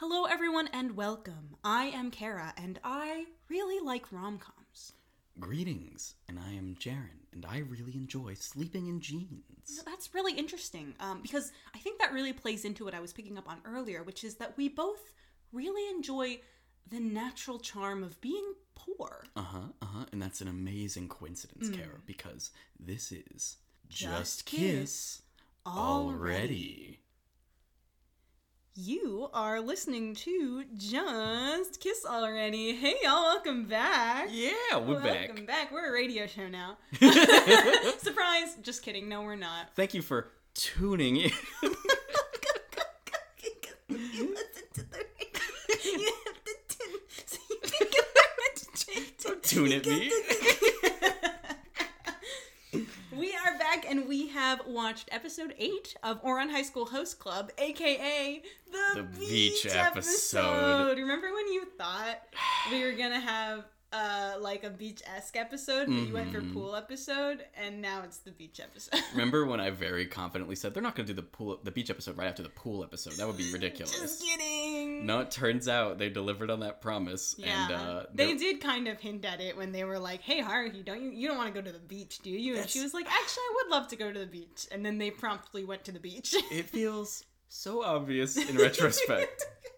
Hello, everyone, and welcome. I am Kara, and I really like rom coms. Greetings, and I am Jaren, and I really enjoy sleeping in jeans. That's really interesting um, because I think that really plays into what I was picking up on earlier, which is that we both really enjoy the natural charm of being poor. Uh huh, uh huh, and that's an amazing coincidence, Kara, because this is Just. Just Kiss, Kiss already. You are listening to Just Kiss Already. Hey, y'all, welcome back. Yeah, we're welcome back. back. We're a radio show now. Surprise! Just kidding. No, we're not. Thank you for tuning in. Tune listen to the radio. You have to tune so you can get our Don't tune at me. We are back and we have watched episode 8 of Ouran High School Host Club, aka the, The beach, beach episode. episode. Remember when you thought we were gonna have uh like a beach esque episode, but you went for Mhm. pool episode, and now it's the beach episode. Remember when I very confidently said they're not going to do the pool, the beach episode right after the pool episode? That would be ridiculous. Just kidding. No, it turns out they delivered on that promise, Yeah, and uh, they did kind of hint at it when they were like, "Hey, Haruhi, don't you you don't want to go to the beach, do you?" And she was like, "Actually, I would love to go to the beach." And then they promptly went to the beach. It feels so obvious in retrospect.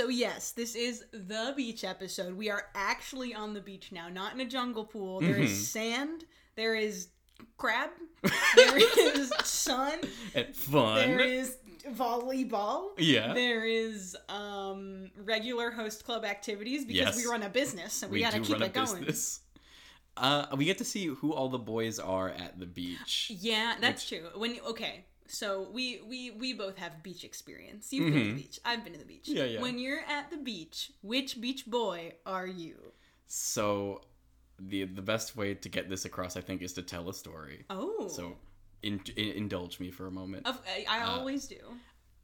So yes, this is the beach episode. We are actually on the beach now, not in a jungle pool. There is Mhm. sand, there is crab, there is sun, and fun. there is volleyball. yeah. There is um regular host club activities because Yes. we run a business, so we, we gotta keep run a it going. business. Uh, we get to see who all the boys are at the beach. Yeah, that's true. When okay, so we we we both have beach experience. You've been to the Mhm. beach. I've been to the beach. Yeah, yeah. When you're at the beach, which beach boy are you? So, the the best way to get this across, I think, is to tell a story. Oh, So, in, in, indulge me for a moment. Of, I, I Uh, always do.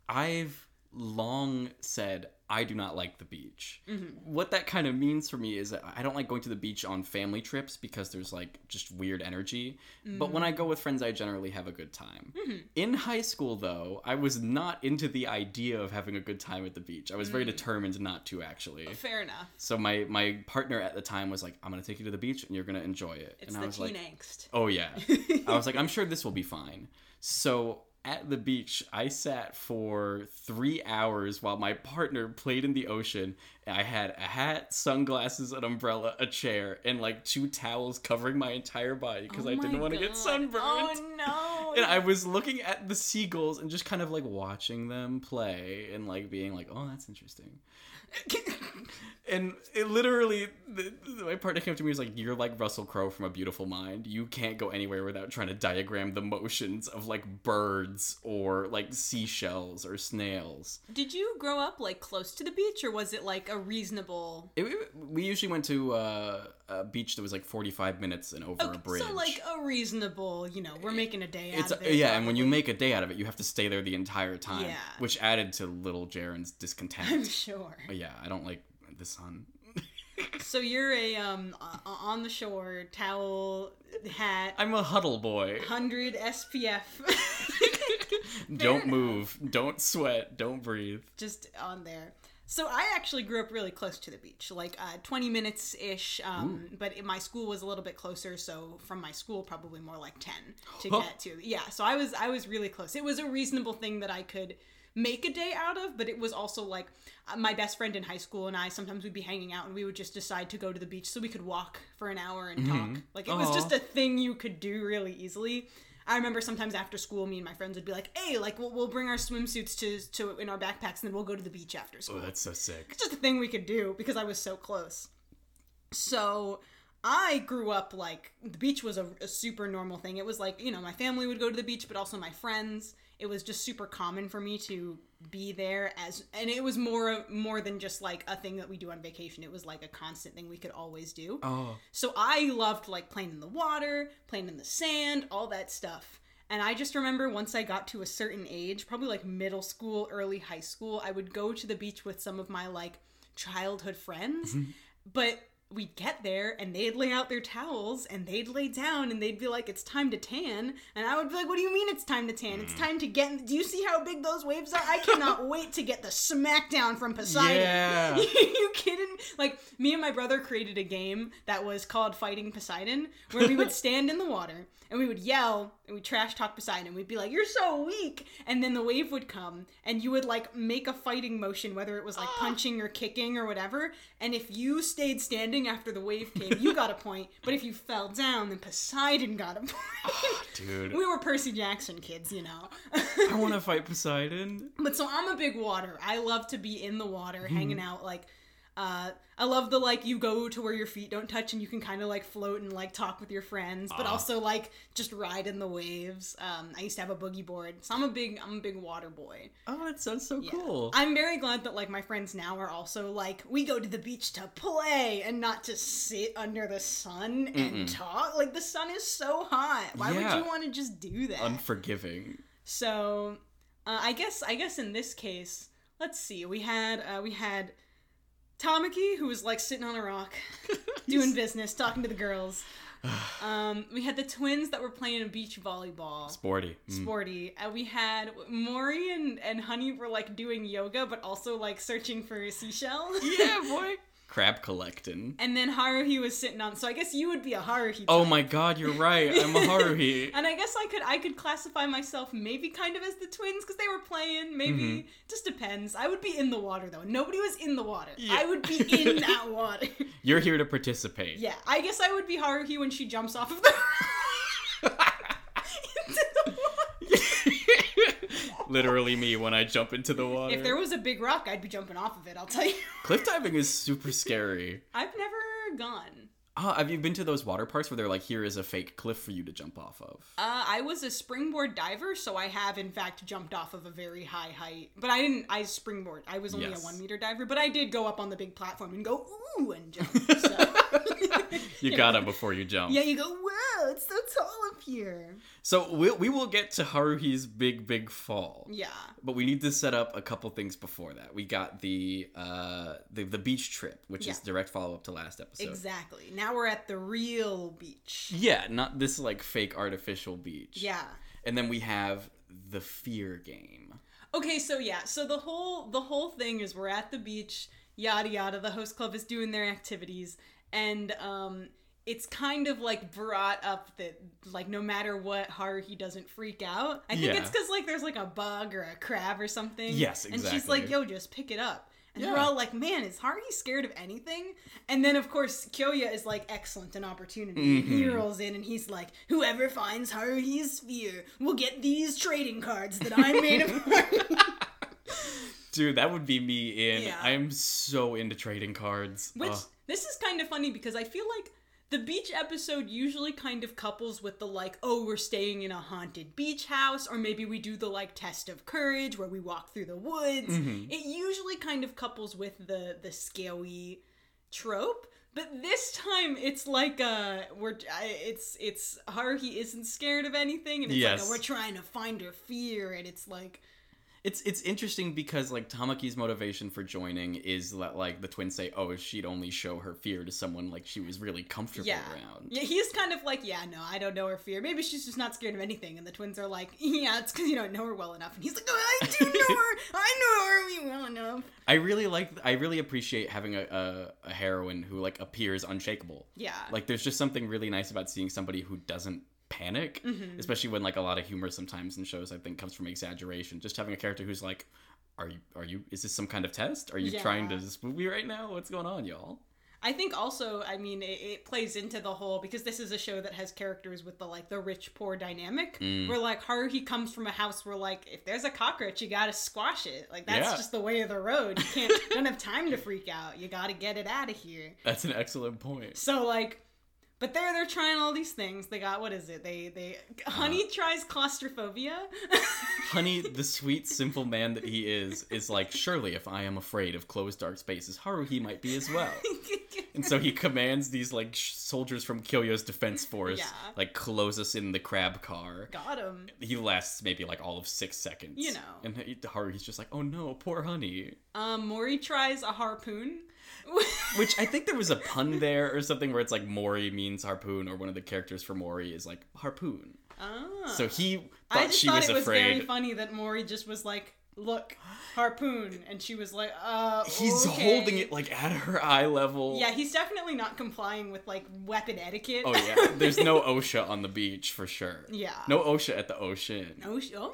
I've long said I do not like the beach. Mhm. What that kind of means for me is that I don't like going to the beach on family trips because there's like just weird energy. But when I go with friends, I generally have a good time. Mhm. In high school, though, I was not into the idea of having a good time at the beach. I was very Mm. determined not to actually. Fair enough. So my my partner at the time was like, "I'm gonna take you to the beach and you're gonna enjoy it." It's and I the was teen like, angst. "Oh yeah." I was like, I'm sure this will be fine. So at the beach, I sat for three hours while my partner played in the ocean. I had a hat, sunglasses, an umbrella, a chair, and like two towels covering my entire body because Oh I didn't want to get sunburned. Oh no! And I was looking at the seagulls and just kind of like watching them play and like being like, oh, that's interesting. And it literally, the, the- my partner came up to me and was like, "You're like Russell Crowe from A Beautiful Mind. You can't go anywhere without trying to diagram the motions of like birds or like seashells or snails." Did you grow up like close to the beach, or was it like a reasonable? It, we usually went to uh, a beach that was like 45 minutes and over a bridge. so like a reasonable, you know, we're making a day out it's of it. yeah, and when you make a day out of it, you have to stay there the entire time, Yeah. which added to little Jaren's discontent. I'm sure. But yeah, I don't like the sun. So you're a um on the shore towel hat, I'm a huddle boy. hundred SPF, don't enough. move, don't sweat, don't breathe. just on there. So I actually grew up really close to the beach, like uh, 20 minutes ish. Um, but it, my school was a little bit closer, so from my school, probably more like 10 to get to. Yeah, so I was I was really close. It was a reasonable thing that I could make a day out of, but it was also like uh, my best friend in high school and I sometimes we'd be hanging out and we would just decide to go to the beach so we could walk for an hour and talk. Like it was just a thing you could do really easily. I remember sometimes after school, me and my friends would be like, "Hey, like we'll, we'll bring our swimsuits to to in our backpacks, and then we'll go to the beach after oh, school." Oh, that's so sick. It's just a thing we could do because I was so close. So I grew up like the beach was a, a super normal thing. It was like you know my family would go to the beach, but also my friends. It was just super common for me to be there as, and it was more more than just like a thing that we do on vacation. It was like a constant thing we could always do. Oh, So I loved like playing in the water, playing in the sand, all that stuff. And I just remember once I got to a certain age, probably like middle school, early high school, I would go to the beach with some of my like childhood friends. Mm-hmm. But we'd get there and they'd lay out their towels and they'd lay down and they'd be like, it's time to tan. And I would be like, what do you mean it's time to tan? It's mm. time to get. In- do you see how big those waves are? I cannot wait to get the smackdown from Poseidon. Yeah. you kidding? me? Like, me and my brother created a game that was called Fighting Poseidon, where we would stand in the water and we would yell and we trash talk Poseidon. We'd be like, "You're so weak," and then the wave would come and you would like make a fighting motion, whether it was like ah. punching or kicking or whatever. And if you stayed standing after the wave came, you got a point. But if you fell down, then Poseidon got a point. Ah, dude, we were Percy Jackson kids, you know. I want to fight Poseidon. But so I'm a big water. I love to be in the water, hmm. hanging out. Like, uh, I love the like you go to where your feet don't touch and you can kind of like float and like talk with your friends, but Ah. also like just ride in the waves. Um, I used to have a boogie board, so I'm a big I'm a big water boy. Oh, that sounds so Yeah. cool. I'm very glad that like my friends now are also like we go to the beach to play and not to sit under the sun and talk. Like the sun is so hot. Why Yeah. would you want to just do that? Unforgiving. So, uh, I guess I guess in this case, let's see. We had uh, we had Tamaki who was like sitting on a rock, doing business, talking to the girls. Um, we had the twins that were playing a beach volleyball. Sporty. Mm. Sporty. And we had Mori and, and Honey were like doing yoga, but also like searching for a seashell. Yeah, boy. Crab collecting. and then Haruhi was sitting on. So I guess you would be a Haruhi. Oh my god, you're right. I'm a Haruhi. And I guess I could I could classify myself maybe kind of as the twins because they were playing. Maybe Mm-hmm. just depends. I would be in the water though. Nobody was in the water. Yeah. I would be in that water. You're here to participate. yeah, I guess I would be Haruhi when she jumps off of the into the water. Literally me when I jump into the water. If there was a big rock, I'd be jumping off of it. I'll tell you. Cliff diving is super scary. I've never gone. Oh, have you been to those water parks where they're like, here is a fake cliff for you to jump off of? Uh, I was a springboard diver, so I have in fact jumped off of a very high height. But I didn't. I springboard. I was only Yes. a one meter diver, but I did go up on the big platform and go ooh and jump. So. You gotta before you jump. Yeah, you go. Whoa, it's so tall up here. So we, we will get to Haruhi's big, big fall. Yeah. But we need to set up a couple things before that. We got the uh the, the beach trip, which is direct follow up to last episode. Exactly. Now we're at the real beach. Yeah, not this like fake artificial beach. Yeah. And then we have the fear game. Okay, so yeah, so the whole the whole thing is we're at the beach, yada yada. The host club is doing their activities, and um, it's kind of like brought up that like no matter what, Haruhi doesn't freak out. I think Yeah. it's because like there's like a bug or a crab or something. Yes, exactly. And she's like, "Yo, just pick it up." And we're all like, "Man, is Haruhi scared of anything?" And then of course Kyoya is like, "Excellent, an opportunity." Mm-hmm. He rolls in and he's like, "Whoever finds Haruhi's sphere will get these trading cards that I made of Haruhi." Dude, that would be me in. Yeah. I'm so into trading cards. Which. This is kind of funny because I feel like the beach episode usually kind of couples with the like, oh, we're staying in a haunted beach house, or maybe we do the like test of courage where we walk through the woods. Mm-hmm. It usually kind of couples with the the scary trope. But this time it's like uh we're it's it's Haruhi isn't scared of anything and it's like Yes. a, we're trying to find her fear and it's like It's it's interesting because like Tamaki's motivation for joining is that like the twins say, oh, if she'd only show her fear to someone like she was really comfortable yeah. around. Yeah, he's kind of like, yeah, no, I don't know her fear. Maybe she's just not scared of anything. And the twins are like, yeah, it's because you don't know her well enough. And he's like, oh, I do know her. I know her well enough. I really like I really appreciate having a, a, a heroine who like appears unshakable. Yeah. Like there's just something really nice about seeing somebody who doesn't panic, Mm-hmm. especially when like a lot of humor sometimes in shows I think comes from exaggeration. Just having a character who's like, are you are you is this some kind of test? Are you Yeah. trying to spook me right now? What's going on, y'all? I think also, I mean, it, it plays into the whole because this is a show that has characters with the like the rich poor dynamic. Mm. Where like Haruhi comes from a house where like if there's a cockroach, you gotta squash it. Like that's Yeah. just the way of the road. You can't don't have time to freak out. You gotta get it out of here. That's an excellent point. So like, but they're they're trying all these things. They got what is it? They they Honey tries claustrophobia. Honey, the sweet, simple man that he is, is like, surely if I am afraid of closed, dark spaces, Haruhi might be as well. and so he commands these like sh- soldiers from Kyoya's defense force, Yeah. like close us in the crab car. Got him. He lasts maybe like all of six seconds. You know. and Haruhi's just like, "Oh no, poor honey." Um, Mori tries a harpoon. Which I think there was a pun there or something where it's like Mori means harpoon, or one of the characters for Mori is like harpoon. Ah. So he thought I just she thought was it was very funny that Mori just was like, "Look, harpoon," and she was like, "Uh." He's okay." holding it like at her eye level. Yeah, he's definitely not complying with like weapon etiquette. Oh yeah, there's no OSHA on the beach for sure. Yeah. No OSHA at the ocean. Sh- oh.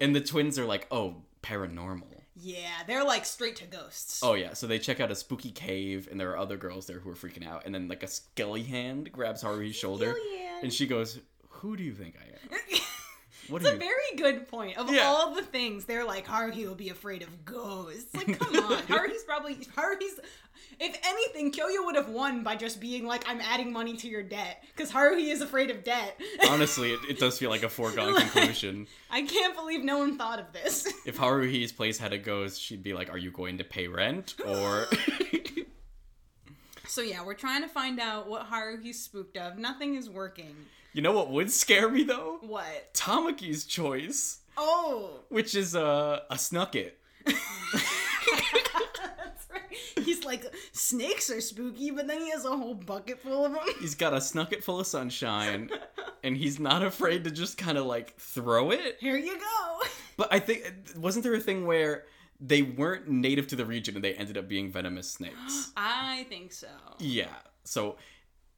And the twins are like, oh, paranormal. Yeah, they're like straight to ghosts. Oh yeah, so they check out a spooky cave, and there are other girls there who are freaking out. And then like a skelly hand grabs Haruhi's shoulder, and she goes, "Who do you think I am? What It's a you?" very good point. Of Yeah. all the things, they're like Haruhi will be afraid of ghosts. Like, come on, Haruhi's probably Haruhi's. If anything, Kyoya would have won by just being like, "I'm adding money to your debt," because Haruhi is afraid of debt. Honestly, it, it does feel like a foregone Like- conclusion. I can't believe no one thought of this. If Haruhi's place had a ghost, she'd be like, "Are you going to pay rent?" Or so yeah, we're trying to find out what Haruhi's spooked of. Nothing is working. you know what would scare me though? What? Tamaki's choice, Oh, which is uh, a snucket. He's like, snakes are spooky, but then he has a whole bucket full of them. He's got a snucket full of sunshine, and he's not afraid to just kind of like throw it. Here you go. But I think wasn't there a thing where they weren't native to the region and they ended up being venomous snakes? I think so. yeah. So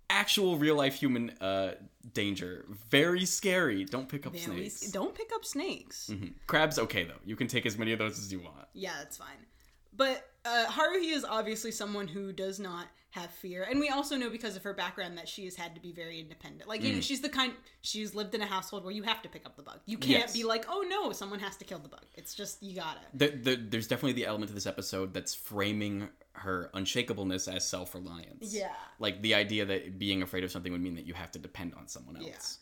actual real life human uh danger, very scary. Don't pick up Very snakes. sc- Don't pick up snakes. Mhm. Crabs okay though. You can take as many of those as you want. Yeah, that's fine. But uh, Haruhi is obviously someone who does not have fear, and we also know because of her background that she has had to be very independent. Like, you Mm. know, she's the kind she's lived in a household where you have to pick up the bug. You can't Yes. be like, oh no, someone has to kill the bug. It's just you gotta. The, the, there's definitely the element to this episode that's framing her unshakableness as self-reliance. Yeah. Like the idea that being afraid of something would mean that you have to depend on someone else.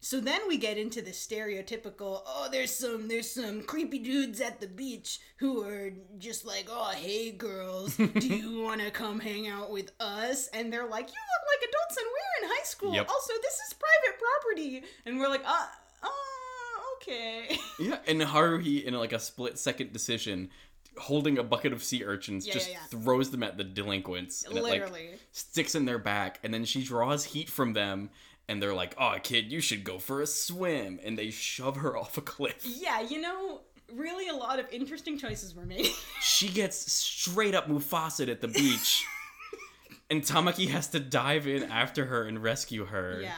So then we get into the stereotypical, oh, there's some there's some creepy dudes at the beach who are just like, oh, hey girls, do you want to come hang out with us? And they're like, you look like adults and we're in high school. Yep. Also, this is private property. And we're like, uh, uh, okay. Yeah, and Haruhi, in like a split second decision, holding a bucket of sea urchins, Yeah, just yeah, yeah. throws them at the delinquents. And It, like, Literally. sticks in their back, and then she draws heat from them, and they're like, "Oh, kid, you should go for a swim," and they shove her off a cliff. Yeah, you know, really a lot of interesting choices were made. She gets straight up Mufasa at the beach, and Tamaki has to dive in after her and rescue her. yeah.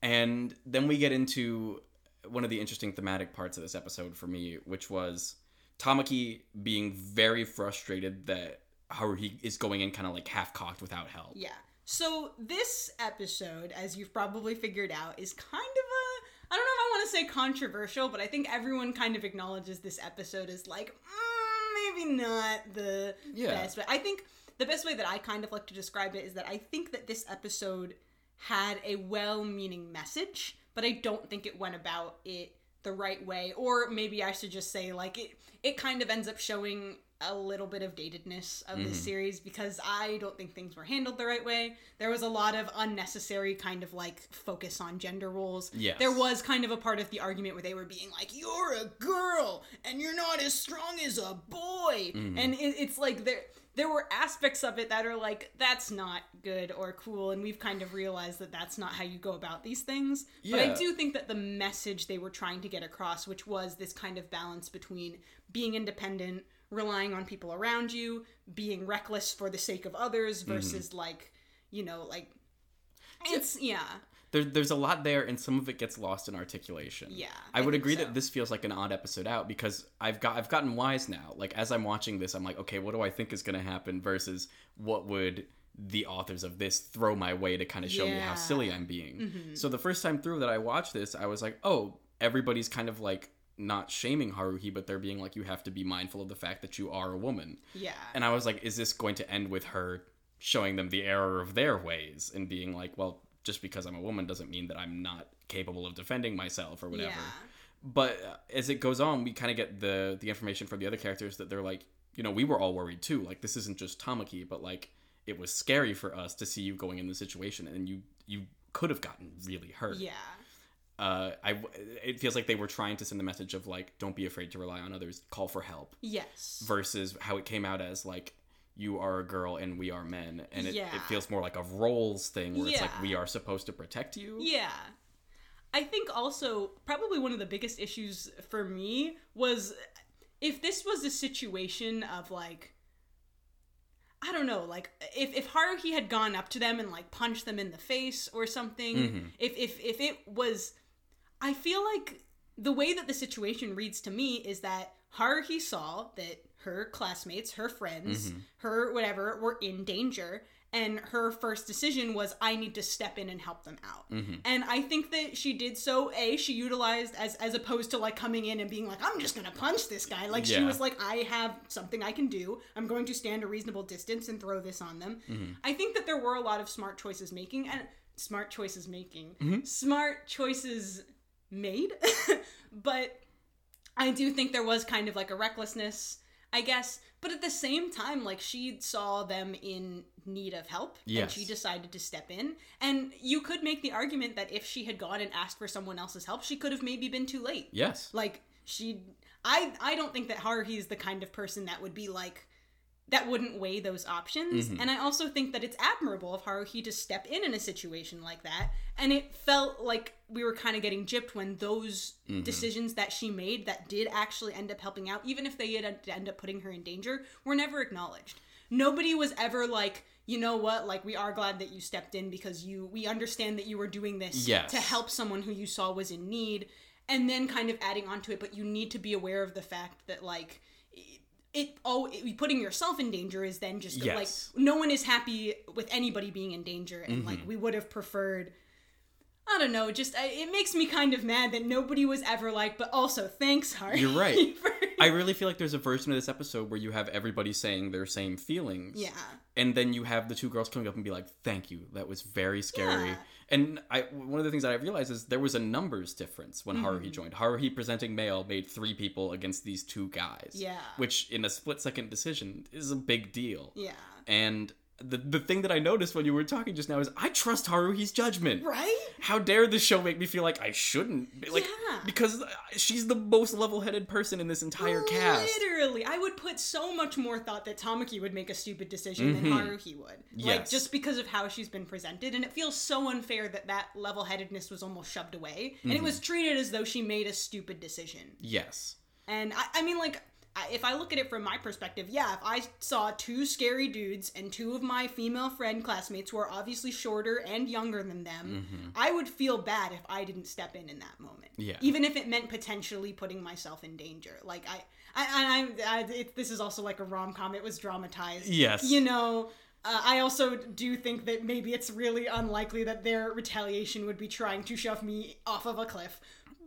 And then we get into one of the interesting thematic parts of this episode for me, which was Tamaki being very frustrated that Haruhi is going in kind of like half cocked without help. Yeah. So this episode, as you've probably figured out, is kind of a I don't know if I want to say controversial, but I think everyone kind of acknowledges this episode is like mm, maybe not the Yeah. best. But I think the best way that I kind of like to describe it is that I think that this episode had a well-meaning message, but I don't think it went about it the right way. Or maybe I should just say like it it kind of ends up showing a little bit of datedness of Mm-hmm. this series because I don't think things were handled the right way. There was a lot of unnecessary kind of like focus on gender roles. Yes. There was kind of a part of the argument where they were being like, "You're a girl and you're not as strong as a boy," Mm-hmm. and it, it's like there there were aspects of it that are like that's not good or cool, and we've kind of realized that that's not how you go about these things. But I do think that the message they were trying to get across, which was this kind of balance between being independent, relying on people around you, being reckless for the sake of others Mm-hmm. versus like, you know, like it's yeah. There, there's a lot there, and some of it gets lost in articulation. Yeah, I I would agree so. that this feels like an odd episode out because I've got I've gotten wise now. Like as I'm watching this, I'm like, okay, what do I think is going to happen versus what would the authors of this throw my way to kind of show me how silly I'm being. Mm-hmm. So the first time through that I watched this, I was like, oh, everybody's kind of like not shaming Haruhi, but they're being like, you have to be mindful of the fact that you are a woman. Yeah. And I was like, is this going to end with her showing them the error of their ways and being like, well, just because I'm a woman doesn't mean that I'm not capable of defending myself or whatever. Yeah. But uh, as it goes on, we kind of get the the information from the other characters that they're like, you know, we were all worried too. Like this isn't just Tamaki, but like it was scary for us to see you going in the situation and you you could have gotten really hurt Yeah. Uh i it feels like they were trying to send the message of like don't be afraid to rely on others call for help Yes. versus how it came out as like you are a girl and we are men and it, Yeah. it feels more like a roles thing where it's like we are supposed to protect you Yeah. I think also probably one of the biggest issues for me was if this was a situation of like I don't know, like if if Haruhi had gone up to them and like punched them in the face or something, Mhm. if if if it was I feel like the way that the situation reads to me is that Haruhi saw that her classmates, her friends, Mhm. her whatever were in danger and her first decision was I need to step in and help them out. Mhm. And I think that she did so a she utilized as as opposed to like coming in and being like I'm just going to punch this guy. Like she was like I have something I can do. I'm going to stand a reasonable distance and throw this on them. Mhm. I think that there were a lot of smart choices making and smart choices making. Mhm. Smart choices made. but I do think there was kind of like a recklessness, I guess. But at the same time, like she saw them in need of help and she decided to step in. And you could make the argument that if she had gone and asked for someone else's help, she could have maybe been too late. yes Like she I I don't think that Haruhi is the kind of person that would be like that wouldn't weigh those options. Mhm. And I also think that it's admirable of Haruhi to step in in a situation like that. And it felt like we were kind of getting gypped when those Mhm. decisions that she made that did actually end up helping out, even if they did end up putting her in danger, were never acknowledged. Nobody was ever like, you know what, like we are glad that you stepped in because you we understand that you were doing this Yes. to help someone who you saw was in need and then kind of adding onto it but you need to be aware of the fact that like it oh putting yourself in danger is then just Yes. like no one is happy with anybody being in danger and like Mhm. we would have preferred I don't know, just I, it makes me kind of mad that nobody was ever like, but also thanks, Harry. You're right. for- I really feel like there's a version of this episode where you have everybody saying their same feelings. yeah, And then you have the two girls coming up and be like, "Thank you. That was very scary." Yeah. And I one of the things that I realized is there was a numbers difference when Haruhi Mhm. joined. Haruhi presenting male made three people against these two guys. yeah, Which in a split second decision is a big deal. yeah, And the the thing that I noticed when you were talking just now is I trust Haruhi's judgment. right? How dare this show make me feel like I shouldn't? Like Yeah. because she's the most level-headed person in this entire cast. Literally, I would put so much more thought that Tamaki would make a stupid decision than Mhm. Haruhi would. Yes. Like just because of how she's been presented, and it feels so unfair that that level-headedness was almost shoved away, and it Mhm. was treated as though she made a stupid decision. Yes. And I, I mean, like, if I look at it from my perspective, yeah, if I saw two scary dudes and two of my female friend classmates who are obviously shorter and younger than them, Mhm. I would feel bad if I didn't step in in that moment. Yeah. Even if it meant potentially putting myself in danger. Like, I, I, I, I it, this is also like a rom com. It was dramatized. Yes. You know. Uh, I also do think that maybe it's really unlikely that their retaliation would be trying to shove me off of a cliff.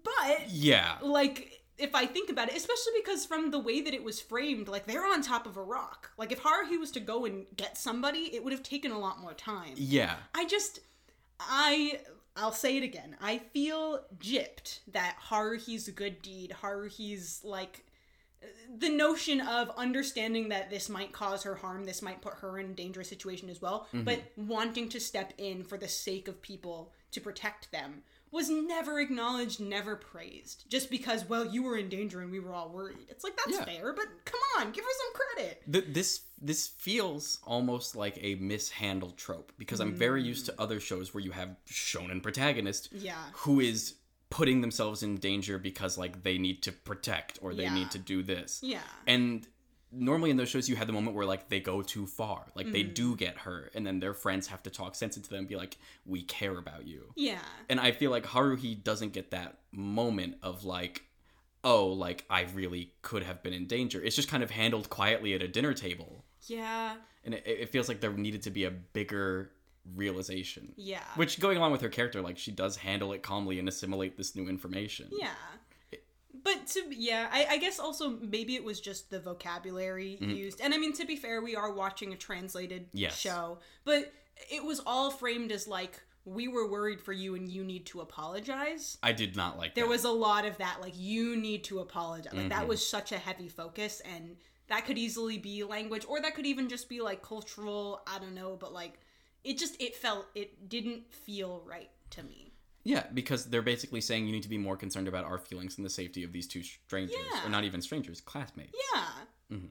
But Yeah. like if I think about it, especially because from the way that it was framed, like they're on top of a rock. Like if Haruhi was to go and get somebody, it would have taken a lot more time. Yeah. I just I I'll say it again. I feel gypped that Haruhi's a good deed, Haruhi's like the notion of understanding that this might cause her harm, this might put her in a dangerous situation as well, mm-hmm. but wanting to step in for the sake of people to protect them was never acknowledged, never praised. Just because, well, you were in danger and we were all worried. It's like that's Yeah. fair, but come on, give her some credit. Th- this this feels almost like a mishandled trope because I'm very used to mm. other shows where you have shonen protagonist Yeah. who is putting themselves in danger because like they need to protect or they Yeah. need to do this. Yeah. And normally in those shows you had the moment where like they go too far. Like they Mm. do get hurt and then their friends have to talk sense into them and be like we care about you. Yeah. And I feel like Haruhi doesn't get that moment of like, oh, like I really could have been in danger. It's just kind of handled quietly at a dinner table. Yeah. And it, it feels like there needed to be a bigger realization. Yeah. Which going along with her character, like she does handle it calmly and assimilate this new information. Yeah. But to yeah, I, I guess also maybe it was just the vocabulary used. And I mean to be fair, we are watching a translated Yes. show. But it was all framed as like we were worried for you and you need to apologize. I did not like that. There that. was a lot of that, like you need to apologize. Like that Mhm. was such a heavy focus and that could easily be language or that could even just be like cultural i don't know but like it just it felt it didn't feel right to me Yeah, because they're basically saying you need to be more concerned about our feelings and the safety of these two strangers, Yeah. or not even strangers, classmates. yeah Mhm.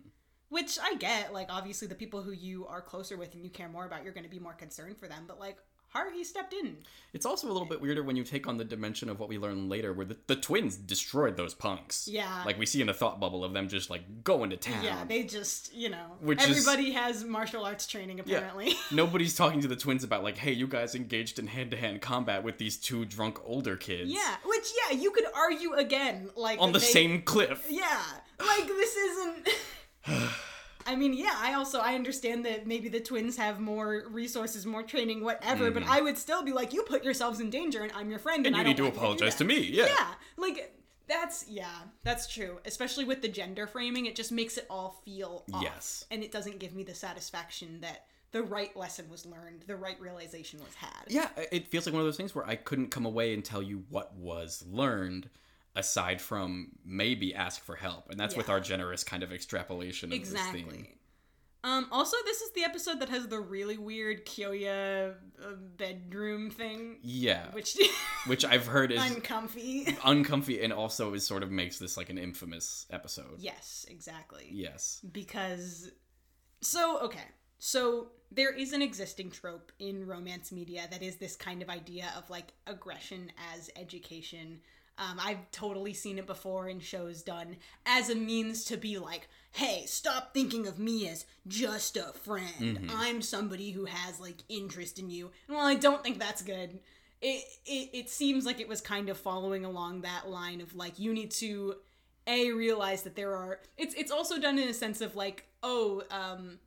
which i get like obviously the people who you are closer with and you care more about you're going to be more concerned for them but like haruhi stepped in It's also a little bit weirder when you take on the dimension of what we learn later, where the, the twins destroyed those punks. Yeah. like we see in the thought bubble of them just like going to town. yeah they just you know Which is- everybody has martial arts training apparently Yeah, Nobody's talking to the twins about like, hey, you guys engaged in hand to hand combat with these two drunk older kids. yeah which yeah you could argue again like on the they- same cliff. Yeah, like this isn't. I mean, yeah, I also I understand that maybe the twins have more resources, more training, whatever. But I would still be like, you put yourselves in danger, and I'm your friend, and, Mm-hmm. And I you need to apologize do to me. Yeah. Yeah, like that's yeah, that's true. Especially with the gender framing, it just makes it all feel off, Yes. and it doesn't give me the satisfaction that the right lesson was learned, the right realization was had. Yeah, it feels like one of those things where I couldn't come away and tell you what was learned aside from maybe ask for help. And that's with our generous kind of extrapolation of this theme. Exactly. Um, also, this is the episode that has the really weird Kyoya uh, bedroom thing, Yeah. which Which I've heard is uncomfy. uncomfy and also is sort of makes this like an infamous episode. yes, exactly. Yes. Because, so okay, so there is an existing trope in romance media that is this kind of idea of like aggression as education. Um, I've totally seen it before in shows done as a means to be like, hey, stop thinking of me as just a friend. I'm somebody who has like interest in you. And while I don't think that's good, it, it it seems like it was kind of following along that line of like you need to a realize that there are it's it's also done in a sense of like oh um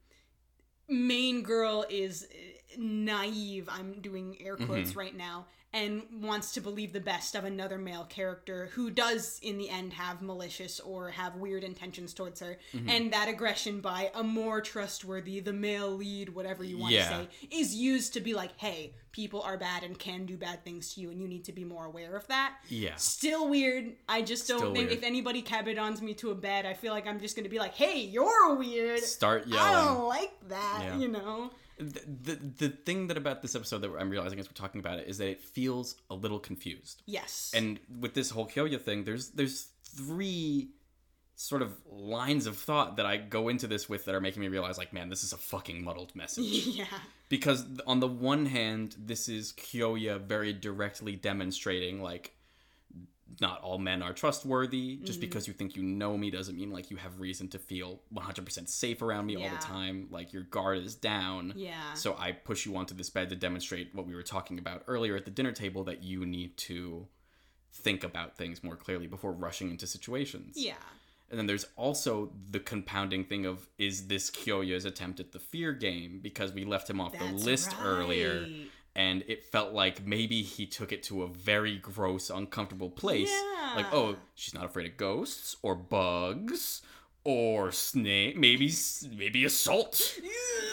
main girl is uh, naive i'm doing air quotes right now and wants to believe the best of another male character who does in the end have malicious or have weird intentions towards her mm-hmm. and that aggression by a more trustworthy the male lead whatever you want Yeah. to say is used to be like hey people are bad and can do bad things to you and you need to be more aware of that Yeah. Still weird. I just don't Still think weird. if anybody kabedons me to a bed, I feel like I'm just gonna be like, "Hey, you're weird." Start yelling I don't like that. Yeah. You know. The, the the thing that about this episode that I'm realizing as we're talking about it is that it feels a little confused. Yes. And with this whole Kyoya thing, there's there's three sort of lines of thought that I go into this with that are making me realize like, man, this is a fucking muddled message. yeah. because on the one hand, this is Kyoya very directly demonstrating like not all men are trustworthy. Mm-hmm. Just because you think you know me doesn't mean like you have reason to feel 100% safe around me all the time. Like your guard is down. Yeah. So I push you onto this bed to demonstrate what we were talking about earlier at the dinner table that you need to think about things more clearly before rushing into situations. Yeah. And then there's also the compounding thing of is this Kyoya's attempt at the fear game because we left him off That's the list earlier right. And it felt like maybe he took it to a very gross uncomfortable place. Yeah. Like, oh, she's not afraid of ghosts or bugs or snake, maybe maybe assault.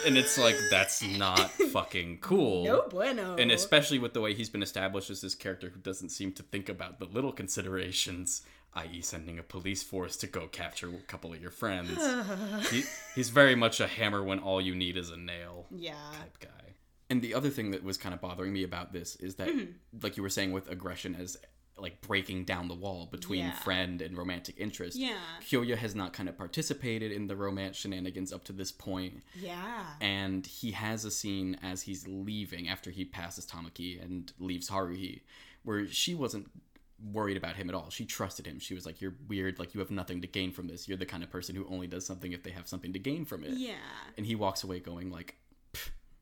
And it's like that's not fucking cool. No bueno. And especially with the way he's been established as this character who doesn't seem to think about the little considerations, i.e., sending a police force to go capture a couple of your friends. he, he's very much a hammer when all you need is a nail yeah. type guy. And the other thing that was kind of bothering me about this is that, Mm-hmm. like you were saying, with aggression as like breaking down the wall between Yeah. friend and romantic interest. Yeah. Kyoya has not kind of participated in the romance shenanigans up to this point Yeah. and he has a scene as he's leaving after he passes Tamaki and leaves Haruhi, where she wasn't worried about him at all. She trusted him. She was like, "You're weird. Like you have nothing to gain from this. You're the kind of person who only does something if they have something to gain from it." Yeah. And he walks away going like, "Pff,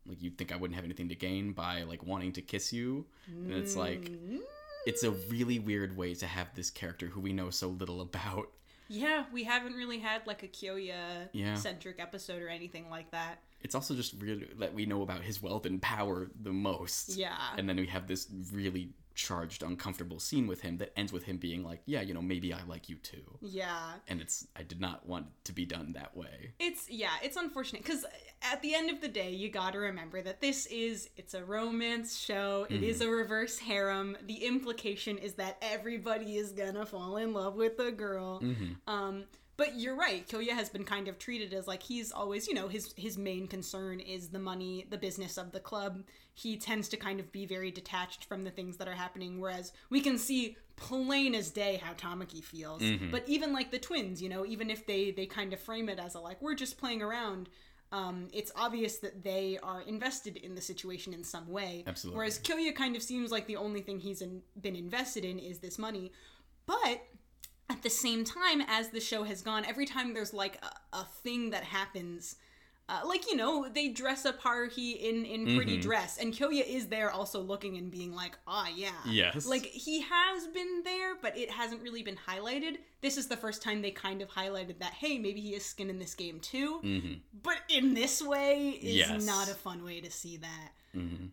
"Like you'd think I wouldn't have anything to gain by like wanting to kiss you?" And it's like, it's a really weird way to have this character who we know so little about. Yeah, we haven't really had like a Kyoya Yeah. centric episode or anything like that. It's also just weird that we know about his wealth and power the most. Yeah. and then we have this really charged uncomfortable scene with him that ends with him being like yeah you know maybe i like you too yeah. and it's i did not want it to be done that way It's yeah, it's unfortunate because at the end of the day, you got to remember that this is it's a romance show. It is a reverse harem. The implication is that everybody is gonna fall in love with the girl. Um, but you're right. Kyoya has been kind of treated as like he's always, you know, his his main concern is the money, the business of the club. He tends to kind of be very detached from the things that are happening. Whereas we can see plain as day how Tamaki feels. But even like the twins, you know, even if they they kind of frame it as a like we're just playing around. Um, it's obvious that they are invested in the situation in some way. Absolutely. Whereas Kyoya kind of seems like the only thing he's in, been invested in is this money. But at the same time as the show has gone every time there's like a, a thing that happens uh, like you know they dress up haruhi in in pretty Mm-hmm. dress and kyoya is there also looking and being like ah yeah Yes. like he has been there but it hasn't really been highlighted this is the first time they kind of highlighted that hey maybe he has skin in this game too but in this way is Mm-hmm. Yes. Mm-hmm. not a fun way to see that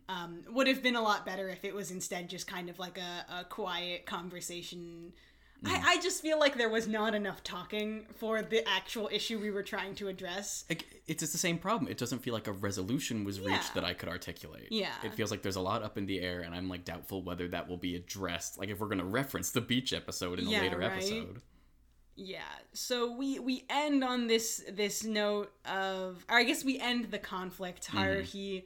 um, would have been a lot better if it was instead just kind of like a, a quiet conversation. I, I just feel like there was not enough talking for the actual issue we were trying to address. Like, it's just the same problem. It doesn't feel like a resolution was reached Yeah. that I could articulate. Yeah. It feels like there's a lot up in the air, and I'm like doubtful whether that will be addressed. Like if we're gonna reference the beach episode in a Yeah, later right? episode. Yeah. So we we end on this this note of or I guess we end the conflict. Mm-hmm.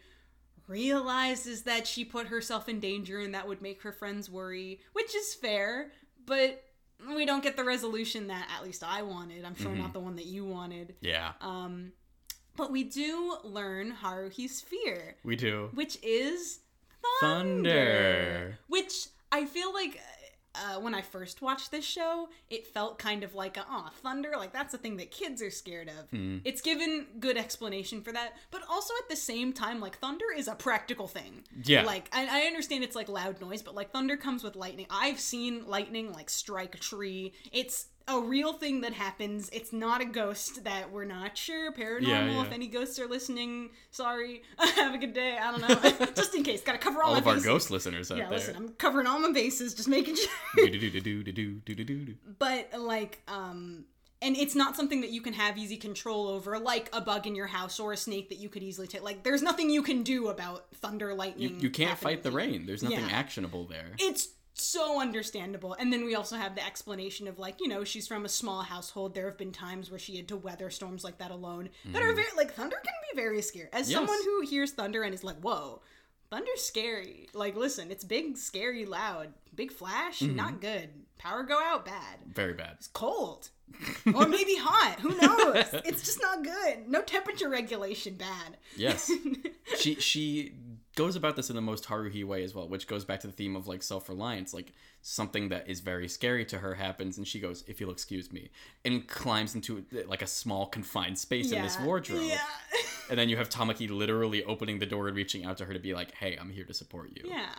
Realizes that she put herself in danger and that would make her friends worry, which is fair, but we don't get the resolution that at least I wanted. I'm Mm-hmm. sure not the one that you wanted. Yeah, Um, but we do learn Haruhi's fear, we do. which is thunder. Thunder. Which I feel like uh, when I first watched this show, it felt kind of like, oh, thunder, like that's a thing that kids are scared of. Hmm. It's given good explanation for that, but also at the same time, like thunder is a practical thing. Yeah. Like I, I understand it's like loud noise, but like thunder comes with lightning. I've seen lightning like strike a tree. It's a real thing that happens. It's not a ghost that we're not sure paranormal. Yeah, yeah. If any ghosts are listening, sorry. Have a good day. I don't know. just in case, gotta cover all, all of bases. our ghost listeners out yeah, there. listen, I'm covering all my bases, just making sure. but like, um, and it's not something that you can have easy control over, like a bug in your house or a snake that you could easily take. Like, there's nothing you can do about thunder, lightning. You, you can't fight the rain. There's nothing actionable there. It's so understandable. And then we also have the explanation of like, you know, she's from a small household. There have been times where she had to weather storms like that alone. That are very like thunder can be very scary. As Mm-hmm. Yes. someone who hears thunder and is like, whoa, thunder's scary. Like, listen, it's big, scary, loud. Big flash, Mm-hmm. not good. Power go out, bad. Very bad. It's cold. or maybe hot. Who knows? it's just not good. No temperature regulation, bad. Yes. she she goes about this in the most Haruhi way as well, which goes back to the theme of like self reliance. Like something that is very scary to her happens, and she goes, "If you'll excuse me," and climbs into like a small confined space in this wardrobe. Yeah. And then you have Tamaki literally opening the door and reaching out to her to be like, "Hey, I'm here to support you." Yeah.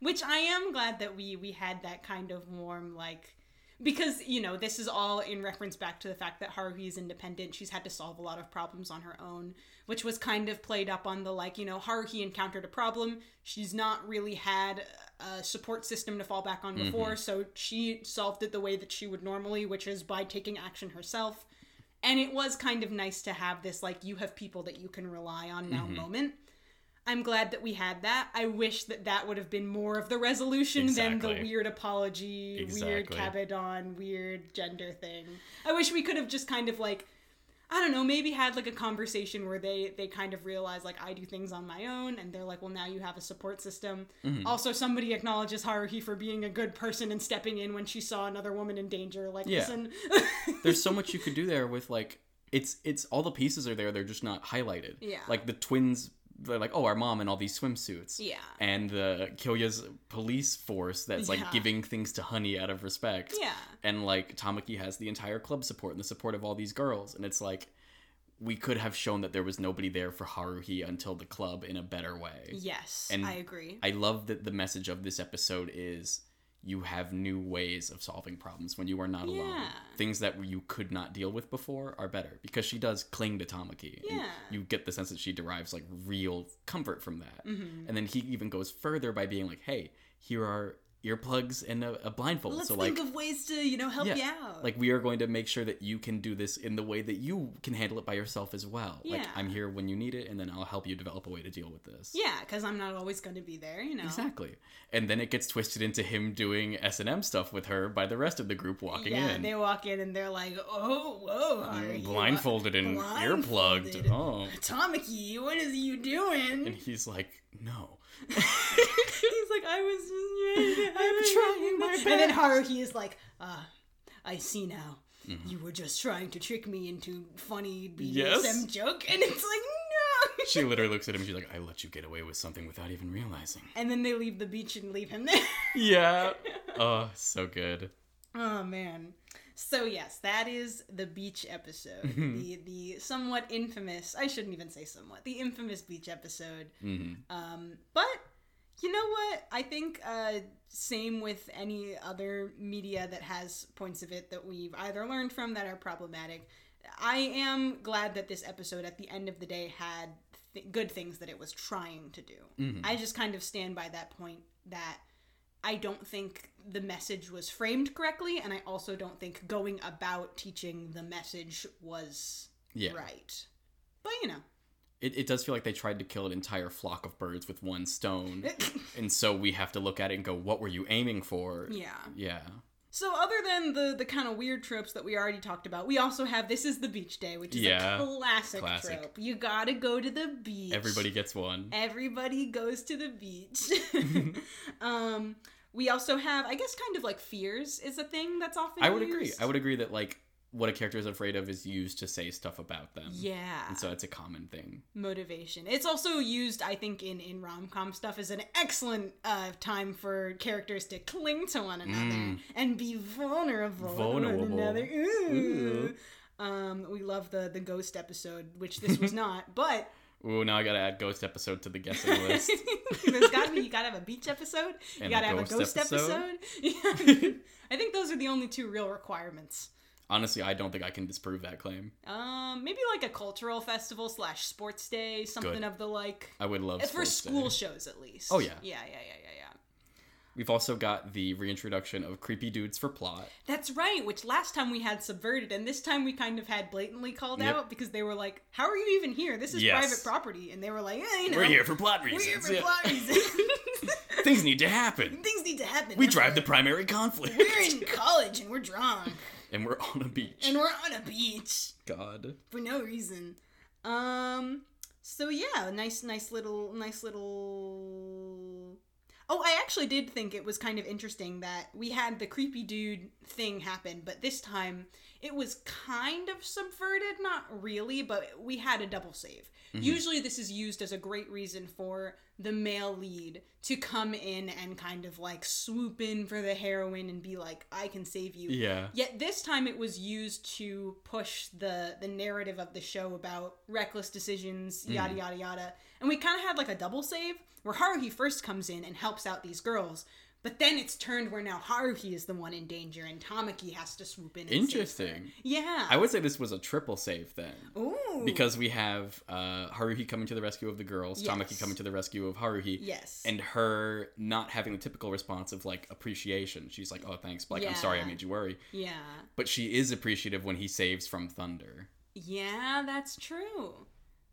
Which I am glad that we we had that kind of warm like because you know this is all in reference back to the fact that Haruhi is independent. She's had to solve a lot of problems on her own, which was kind of played up on the like you know Haruhi encountered a problem. She's not really had a support system to fall back on mm-hmm. before, so she solved it the way that she would normally, which is by taking action herself. And it was kind of nice to have this like you have people that you can rely on now mm-hmm. moment. I'm glad that we had that. I wish that that would have been more of the resolution than the weird apology, weird Exactly. kabedon, weird gender thing. I wish we could have just kind of like I don't know, maybe had like a conversation where they they kind of realize like I do things on my own and they're like, "Well, now you have a support system." Mm-hmm. Also, somebody acknowledges Haruhi for being a good person and stepping in when she saw another woman in danger. Like, Yeah. listen. There's so much you could do there with like it's it's all the pieces are there. They're just not highlighted. Yeah. Like the twins. They're like, oh, our mom in all these swimsuits. Yeah. And the Kyoya's police force that's like Yeah. giving things to Honey out of respect. Yeah. And like Tamaki has the entire club support and the support of all these girls. And it's like we could have shown that there was nobody there for Haruhi until the club in a better way. yes, And I agree. I love that the message of this episode is you have new ways of solving problems when you are not alone. Things that you could not deal with before are better because she does cling to Tamaki. Yeah. You get the sense that she derives like real comfort from that. Mm-hmm. And then he even goes further by being like, hey, here are earplugs and a, a blindfold. Let's so think like of ways to, you know, help Yeah, you out. like we are going to make sure that you can do this in the way that you can handle it by yourself as well. Yeah. Like I'm here when you need it and then I'll help you develop a way to deal with this. yeah, because I'm not always going to be there, you know. Exactly. And then it gets twisted into him doing S&M stuff with her by the rest of the group walking in. yeah, they walk in and they're like, "Oh, whoa, mm, Harry, blindfolded and blindfolded. earplugged. Oh. Tamaki, what is you doing?" And he's like, "No." He's "I was, I'm trying my best. And then best. Haruhi is like, "Ah, I see now. Mm-hmm. You were just trying to trick me into funny BDSM Yes. joke," and it's like, "No." She literally looks at him. She's like, "I let you get away with something without even realizing." and then they leave the beach and leave him there. Yeah. Oh, so good. Oh man. So yes, that is the beach episode. Mm-hmm. the the somewhat infamous I shouldn't even say somewhat, the infamous beach episode. hmm Um but you know what? I think uh same with any other media that has points of it that we've either learned from that are problematic. I am glad that this episode at the end of the day had th- good things that it was trying to do. Mhm. I just kind of stand by that point that I don't think the message was framed correctly, and I also don't think going about teaching the message was Yeah. right. But you know, It, it does feel like they tried to kill an entire flock of birds with one stone. and so we have to look at it and go, what were you aiming for? yeah. Yeah. So other than the the kind of weird tropes that we already talked about, we also have this is the beach day, which is Yeah. a classic, Classic. trope. You gotta go to the beach. Everybody gets one. everybody goes to the beach. um, we also have, I guess, kind of like fears is a thing that's often. I would agree. I would agree that like what a character is afraid of is used to say stuff about them. Yeah, And so it's a common thing. motivation. It's also used, I think, in in rom com stuff as an excellent uh, time for characters to cling to one another Mm. and be vulnerable, Vulnerable. to one another. Ooh. Ooh. Um, we love the the ghost episode, which this was not, but Ooh, now I gotta add ghost episode to the guessing list. There's gotta be you gotta have a beach episode. You And a gotta have a ghost episode? episode. Yeah. I think those are the only two real requirements. Honestly, I don't think I can disprove that claim. Um, maybe like a cultural festival slash sports day, something Good. of the like. I would love to. For school Day. shows, at least. Oh, yeah. Yeah, yeah, yeah, yeah, yeah. We've also got the reintroduction of creepy dudes for plot. That's right. Which last time we had subverted, and this time we kind of had blatantly called Yep. out because they were like, "How are you even here? This is Yes. private property," and they were like, "Yeah, you know, We're here for plot reasons. We're here for yeah. plot reasons. Things need to happen. Things need to happen. We drive the primary conflict. We're in college and we're drunk and we're on a beach. and we're on a beach God. for no reason. Um. So yeah, nice, nice little, nice little. Oh, I actually did think it was kind of interesting that we had the creepy dude thing happen, but this time it was kind of subverted. Not really, but we had a double save. Mm-hmm. Usually, this is used as a great reason for the male lead to come in and kind of like swoop in for the heroine and be like, "I can save you." Yeah. Yet this time it was used to push the the narrative of the show about reckless decisions, mm. yada yada yada. And we kind of had like a double save where Haruhi first comes in and helps out these girls, but then it's turned where now Haruhi is the one in danger and Tamaki has to swoop in. And save her. Interesting. Yeah. I would say this was a triple save then. Ooh. Because we have uh, Haruhi coming to the rescue of the girls, Yes. Tamaki coming to the rescue of Haruhi, yes. and her not having the typical response of like appreciation. She's like, "Oh, thanks, like I'm sorry I made you worry," yeah. but she is appreciative when he saves from thunder. Yeah, that's true.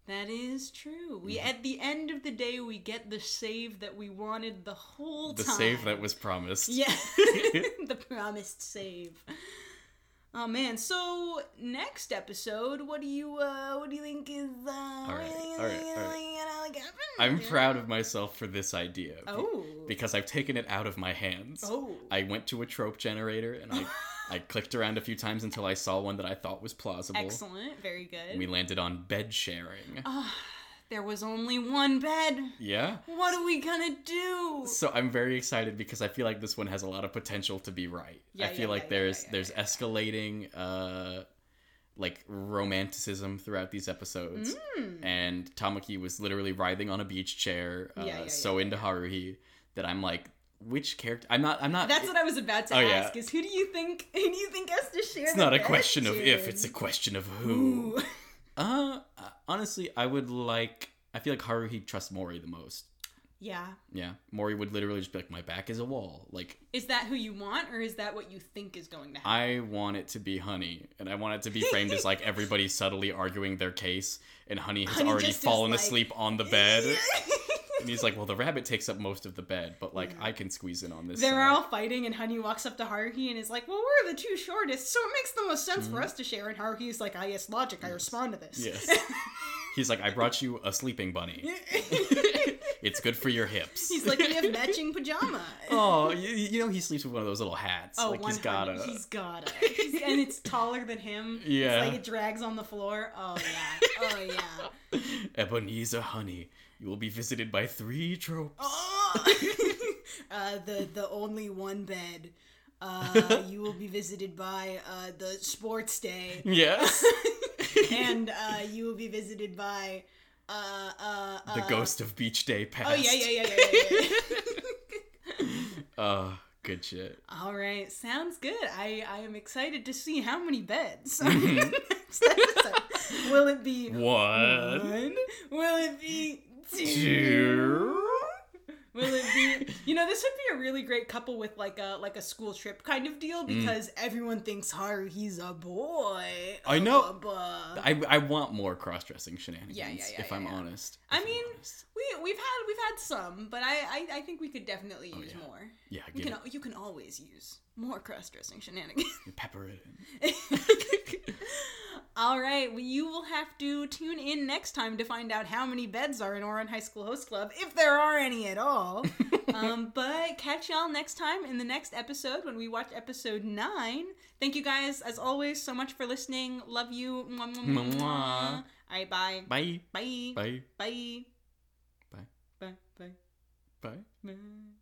That is true. We Mm-hmm. at the end of the day we get the save that we wanted the whole The time. The save that was promised. Yeah, the promised save. Oh man! So next episode, what do you uh, what do you think is uh, all right, all right, all right. I'm I'm proud of myself for this idea. Oh. Because I've taken it out of my hands. Oh. I went to a trope generator and I, I clicked around a few times until I saw one that I thought was plausible. Excellent. Very good. We landed on bed sharing. Ah, there was only one bed. Yeah. What are we gonna do? So I'm very excited because I feel like this one has a lot of potential to be right. Yeah, I feel yeah, like yeah, there's yeah, there's escalating uh like romanticism throughout these episodes. And Tamaki was literally writhing on a beach chair, uh, Mm. So into Haruhi that I'm like, which character? I'm not. I'm not. That's what I was about to Oh, yeah. ask. Is who do you think? Who do you think has to share? it's not a question of if; it's a question of who. Ooh. Uh, honestly, I would like. I feel like Haruhi trusts Mori the most. Yeah. Yeah, mori would literally just be like, "My back is a wall." Like Is that who you want, or is that what you think is going to happen? I want it to be Honey, and I want it to be framed as like everybody subtly arguing their case, and Honey has Honey already fallen like- asleep on the bed. And he's like, "Well, the rabbit takes up most of the bed, but like I can squeeze in on this." They're side." all fighting, and Honey walks up to Haruhi and is like, "Well, we're the two shortest, so it makes the most sense for us to share." And Haruhi's like, I yes, logic. I respond to this." Mm-hmm. Yes. He's like, "I brought you a sleeping bunny. it's good for your hips." He's like, "We have matching pajama." "Oh, you, you know he sleeps with one of those little hats. Oh, like he's 100 gotta." He's gotta. He's- and it's taller than him. Yeah. It's like it drags on the floor. Oh yeah. Oh yeah. Ebenezer, Honey, you will be visited by three tropes. Oh. uh, the the only one bed. Uh, you will be visited by uh, the sports day, Yes. and uh, you will be visited by uh, uh, the ghost of Beach Day past. Oh yeah, yeah, yeah, yeah, yeah. yeah. Oh, good shit. All right, sounds good. I I am excited to see how many beds. Mm-hmm. Will it be One, one? Will it be two? Will it be? You know, this would be a really great couple with like a like a school trip kind of deal Mm. because everyone thinks Haruhi's a boy. I know. Buh. I, I want more cross dressing shenanigans. Yeah, yeah, yeah, if yeah, I'm yeah. honest. I If I'm mean, honest. we we've had we've had some, but I I, I think we could definitely use Oh, yeah. more. yeah, You can it, you can always use more cross dressing shenanigans. pepper it in. All right, well, you will have to tune in next time to find out how many beds are in Ouran High School Host Club, if there are any at all. um, but catch y'all next time in the next episode when we watch episode nine. Thank you guys, as always, so much for listening. Love you. Mwah, mwah, mwah, Mwah. All right, bye. Bye. Bye. Bye. Bye. Bye. Bye. Bye. Bye. Bye.